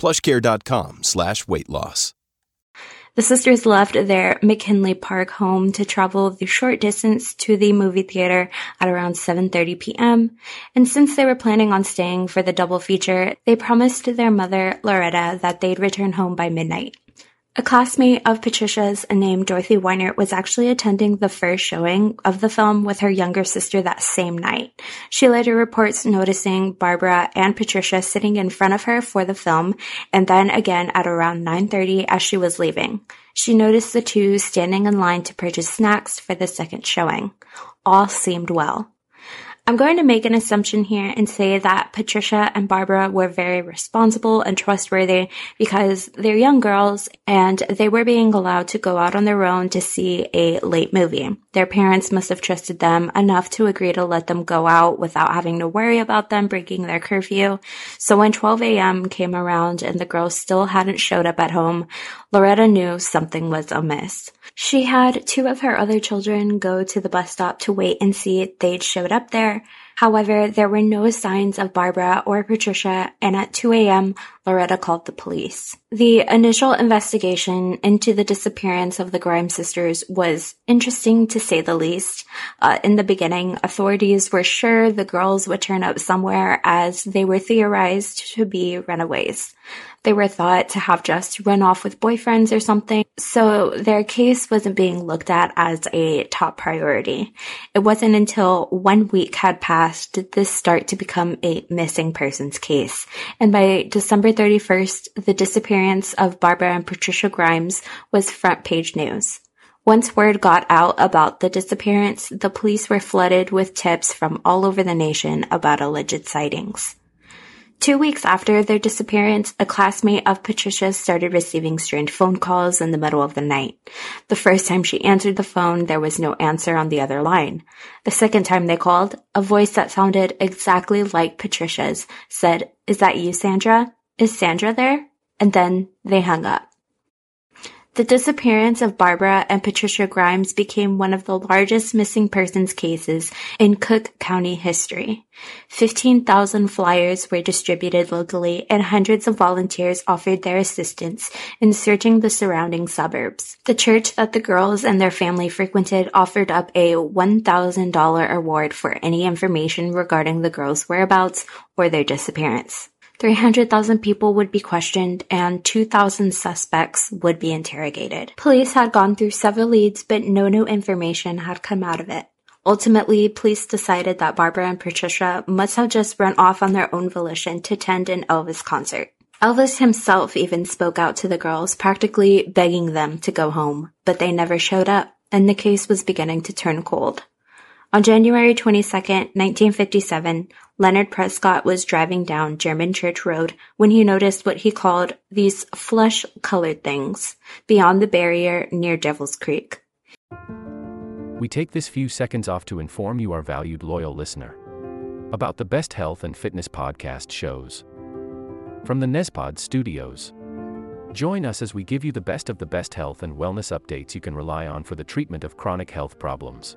plushcare.com slash weight loss. The sisters left their McKinley Park home to travel the short distance to the movie theater at around 7.30 p.m. And since they were planning on staying for the double feature, they promised their mother, Loretta, that they'd return home by midnight. A classmate of Patricia's named Dorothy Weinert was actually attending the first showing of the film with her younger sister that same night. She later reports noticing Barbara and Patricia sitting in front of her for the film and then again at around 9.30 as she was leaving. She noticed the two standing in line to purchase snacks for the second showing. All seemed well. I'm going to make an assumption here and say that Patricia and Barbara were very responsible and trustworthy because they're young girls and they were being allowed to go out on their own to see a late movie. Their parents must have trusted them enough to agree to let them go out without having to worry about them breaking their curfew. So when 12 a.m. came around and the girls still hadn't showed up at home, Loretta knew something was amiss. She had two of her other children go to the bus stop to wait and see if they'd showed up there. However, there were no signs of Barbara or Patricia, and at 2 a.m., Loretta called the police. The initial investigation into the disappearance of the Grimes sisters was interesting to say the least. Uh, in the beginning, authorities were sure the girls would turn up somewhere as they were theorized to be runaways. They were thought to have just run off with boyfriends or something, so their case wasn't being looked at as a top priority. It wasn't until one week had passed did this start to become a missing persons case, and by December 31st, the disappearance of Barbara and Patricia Grimes was front page news. Once word got out about the disappearance, the police were flooded with tips from all over the nation about alleged sightings. Two weeks after their disappearance, a classmate of Patricia's started receiving strange phone calls in the middle of the night. The first time she answered the phone, there was no answer on the other line. The second time they called, a voice that sounded exactly like Patricia's said, Is that you, Sandra? Is Sandra there? And then they hung up. The disappearance of Barbara and Patricia Grimes became one of the largest missing persons cases in Cook County history. 15,000 flyers were distributed locally and hundreds of volunteers offered their assistance in searching the surrounding suburbs. The church that the girls and their family frequented offered up a $1,000 award for any information regarding the girls' whereabouts or their disappearance. 300,000 people would be questioned and 2,000 suspects would be interrogated. Police had gone through several leads, but no new information had come out of it. Ultimately, police decided that Barbara and Patricia must have just run off on their own volition to attend an Elvis concert. Elvis himself even spoke out to the girls, practically begging them to go home, but they never showed up, and the case was beginning to turn cold. On January 22, 1957, Leonard Prescott was driving down German Church Road when he noticed what he called these flesh-colored things beyond the barrier near Devil's Creek. We take this few seconds off to inform you, our valued loyal listener, about the best health and fitness podcast shows. from the Nespod studios. Join us as we give you the best of the best health and wellness updates you can rely on for the treatment of chronic health problems.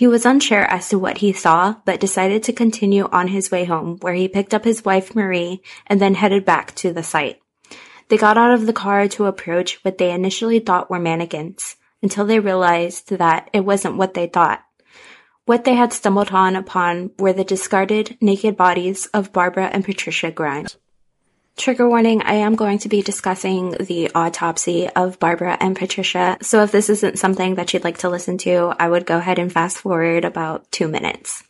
He was unsure as to what he saw, but decided to continue on his way home, where he picked up his wife Marie and then headed back to the site. They got out of the car to approach what they initially thought were mannequins, until they realized that it wasn't what they thought. What they had stumbled on upon were the discarded, naked bodies of Barbara and Patricia Grimes. Trigger warning, I am going to be discussing the autopsy of Barbara and Patricia, so if this isn't something that you'd like to listen to, I would go ahead and fast forward about two minutes.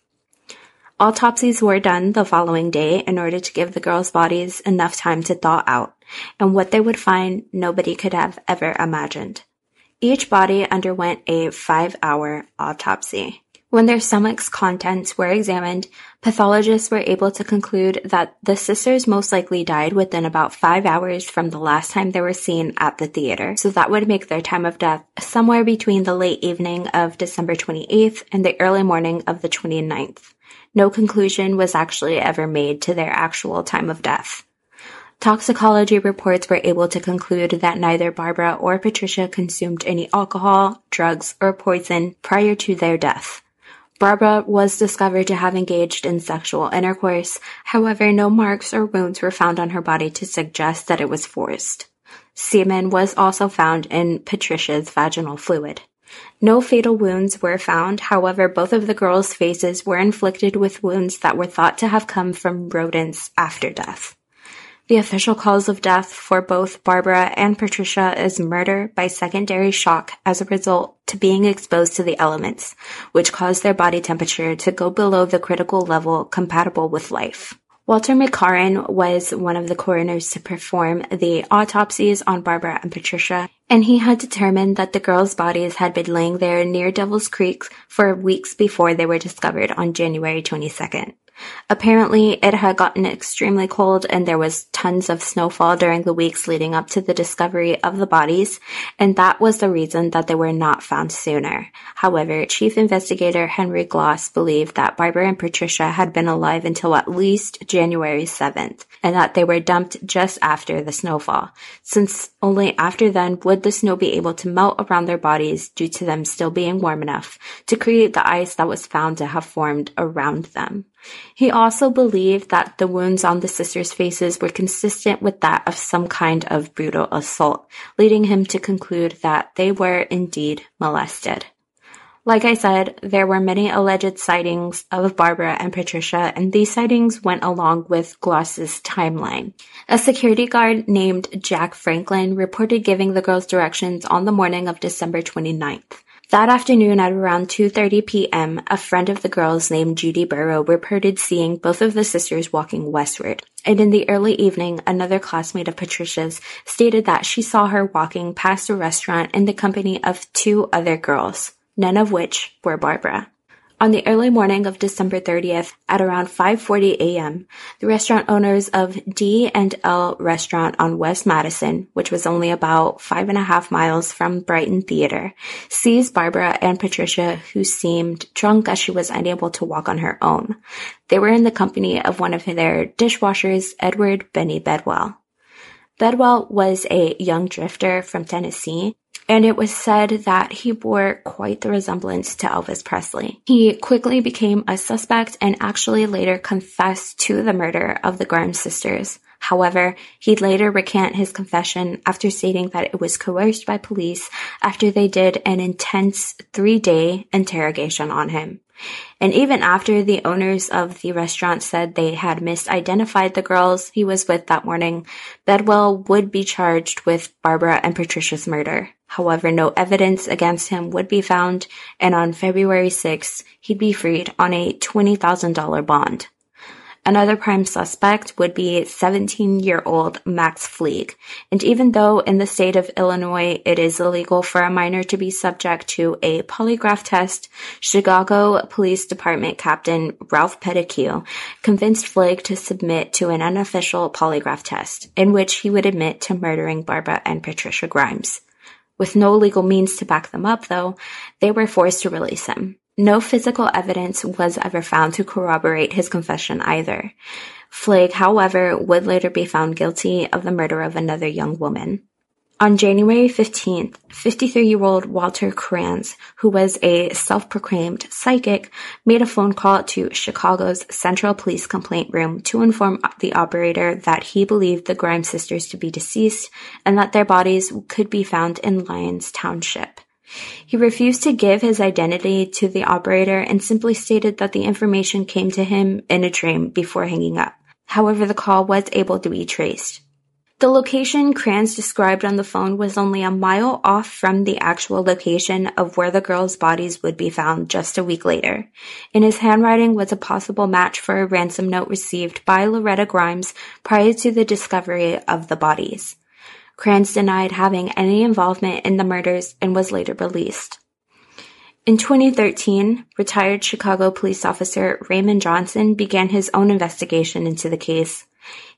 Autopsies were done the following day in order to give the girls' bodies enough time to thaw out, and what they would find nobody could have ever imagined. Each body underwent a five hour autopsy. When their stomach's contents were examined, pathologists were able to conclude that the sisters most likely died within about five hours from the last time they were seen at the theater. So that would make their time of death somewhere between the late evening of December 28th and the early morning of the 29th. No conclusion was actually ever made to their actual time of death. Toxicology reports were able to conclude that neither Barbara or Patricia consumed any alcohol, drugs, or poison prior to their death. Barbara was discovered to have engaged in sexual intercourse, however no marks or wounds were found on her body to suggest that it was forced. Semen was also found in Patricia's vaginal fluid. No fatal wounds were found, however both of the girls' faces were inflicted with wounds that were thought to have come from rodents after death. The official cause of death for both Barbara and Patricia is murder by secondary shock as a result to being exposed to the elements, which caused their body temperature to go below the critical level compatible with life. Walter McCarron was one of the coroners to perform the autopsies on Barbara and Patricia, and he had determined that the girls' bodies had been laying there near Devil's Creek for weeks before they were discovered on January 22nd. Apparently, it had gotten extremely cold and there was tons of snowfall during the weeks leading up to the discovery of the bodies, and that was the reason that they were not found sooner. However, Chief Investigator Henry Glos believed that Barbara and Patricia had been alive until at least January 7th, and that they were dumped just after the snowfall, since only after then would the snow be able to melt around their bodies due to them still being warm enough to create the ice that was found to have formed around them. He also believed that the wounds on the sisters' faces were consistent with that of some kind of brutal assault, leading him to conclude that they were indeed molested. Like I said, there were many alleged sightings of Barbara and Patricia, and these sightings went along with Glos's timeline. A security guard named Jack Franklin reported giving the girls directions on the morning of December 29th. That afternoon at around 2.30 p.m., a friend of the girls named Judy Burrow reported seeing both of the sisters walking westward. And in the early evening, another classmate of Patricia's stated that she saw her walking past a restaurant in the company of two other girls, none of which were Barbara. On the early morning of December 30th at around 5:40 a.m., the restaurant owners of D and L Restaurant on West Madison, which was only about five and a half miles from Brighton Theater, seized Barbara and Patricia, who seemed drunk as she was unable to walk on her own. They were in the company of one of their dishwashers, Edward Benny Bedwell. Bedwell was a young drifter from Tennessee and it was said that he bore quite the resemblance to Elvis Presley. He quickly became a suspect and actually later confessed to the murder of the Grimes sisters. However, he'd later recant his confession after stating that it was coerced by police after they did an intense three day interrogation on him. And even after the owners of the restaurant said they had misidentified the girls he was with that morning, Bedwell would be charged with Barbara and Patricia's murder. However, no evidence against him would be found, and on February 6th, he'd be freed on a $20,000 bond. Another prime suspect would be 17-year-old Max Fleig. And even though in the state of Illinois it is illegal for a minor to be subject to a polygraph test, Chicago Police Department Captain Ralph Pettique convinced Fleig to submit to an unofficial polygraph test, in which he would admit to murdering Barbara and Patricia Grimes. With no legal means to back them up, though, they were forced to release him. No physical evidence was ever found to corroborate his confession either. Fleig, however, would later be found guilty of the murder of another young woman. On January 15th, 53-year-old Walter Kranz, who was a self-proclaimed psychic, made a phone call to Chicago's Central Police Complaint Room to inform the operator that he believed the Grimes sisters to be deceased and that their bodies could be found in Lyons Township. He refused to give his identity to the operator and simply stated that the information came to him in a dream before hanging up. However, the call was able to be traced. The location Kranz described on the phone was only a mile off from the actual location of where the girls' bodies would be found just a week later. In his handwriting was a possible match for a ransom note received by Loretta Grimes prior to the discovery of the bodies. Kranz denied having any involvement in the murders and was later released. In 2013, retired Chicago police officer Raymond Johnson began his own investigation into the case.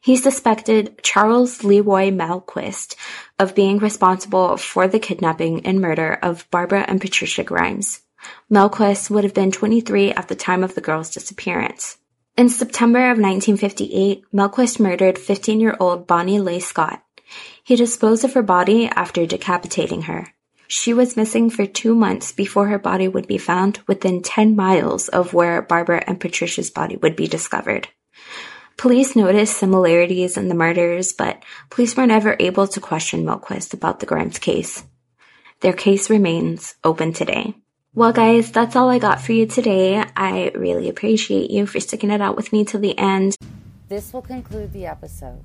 He suspected Charles Leroy Melquist of being responsible for the kidnapping and murder of Barbara and Patricia Grimes. Melquist would have been 23 at the time of the girls' disappearance. In September of 1958, Melquist murdered 15-year-old Bonnie Leigh Scott. He disposed of her body after decapitating her. She was missing for two months before her body would be found within 10 miles of where Barbara and Patricia's body would be discovered. Police noticed similarities in the murders, but police were never able to question Melquist about the Grimes case. Their case remains open today. Well, guys, that's all I got for you today. I really appreciate you for sticking it out with me till the end. This will conclude the episode.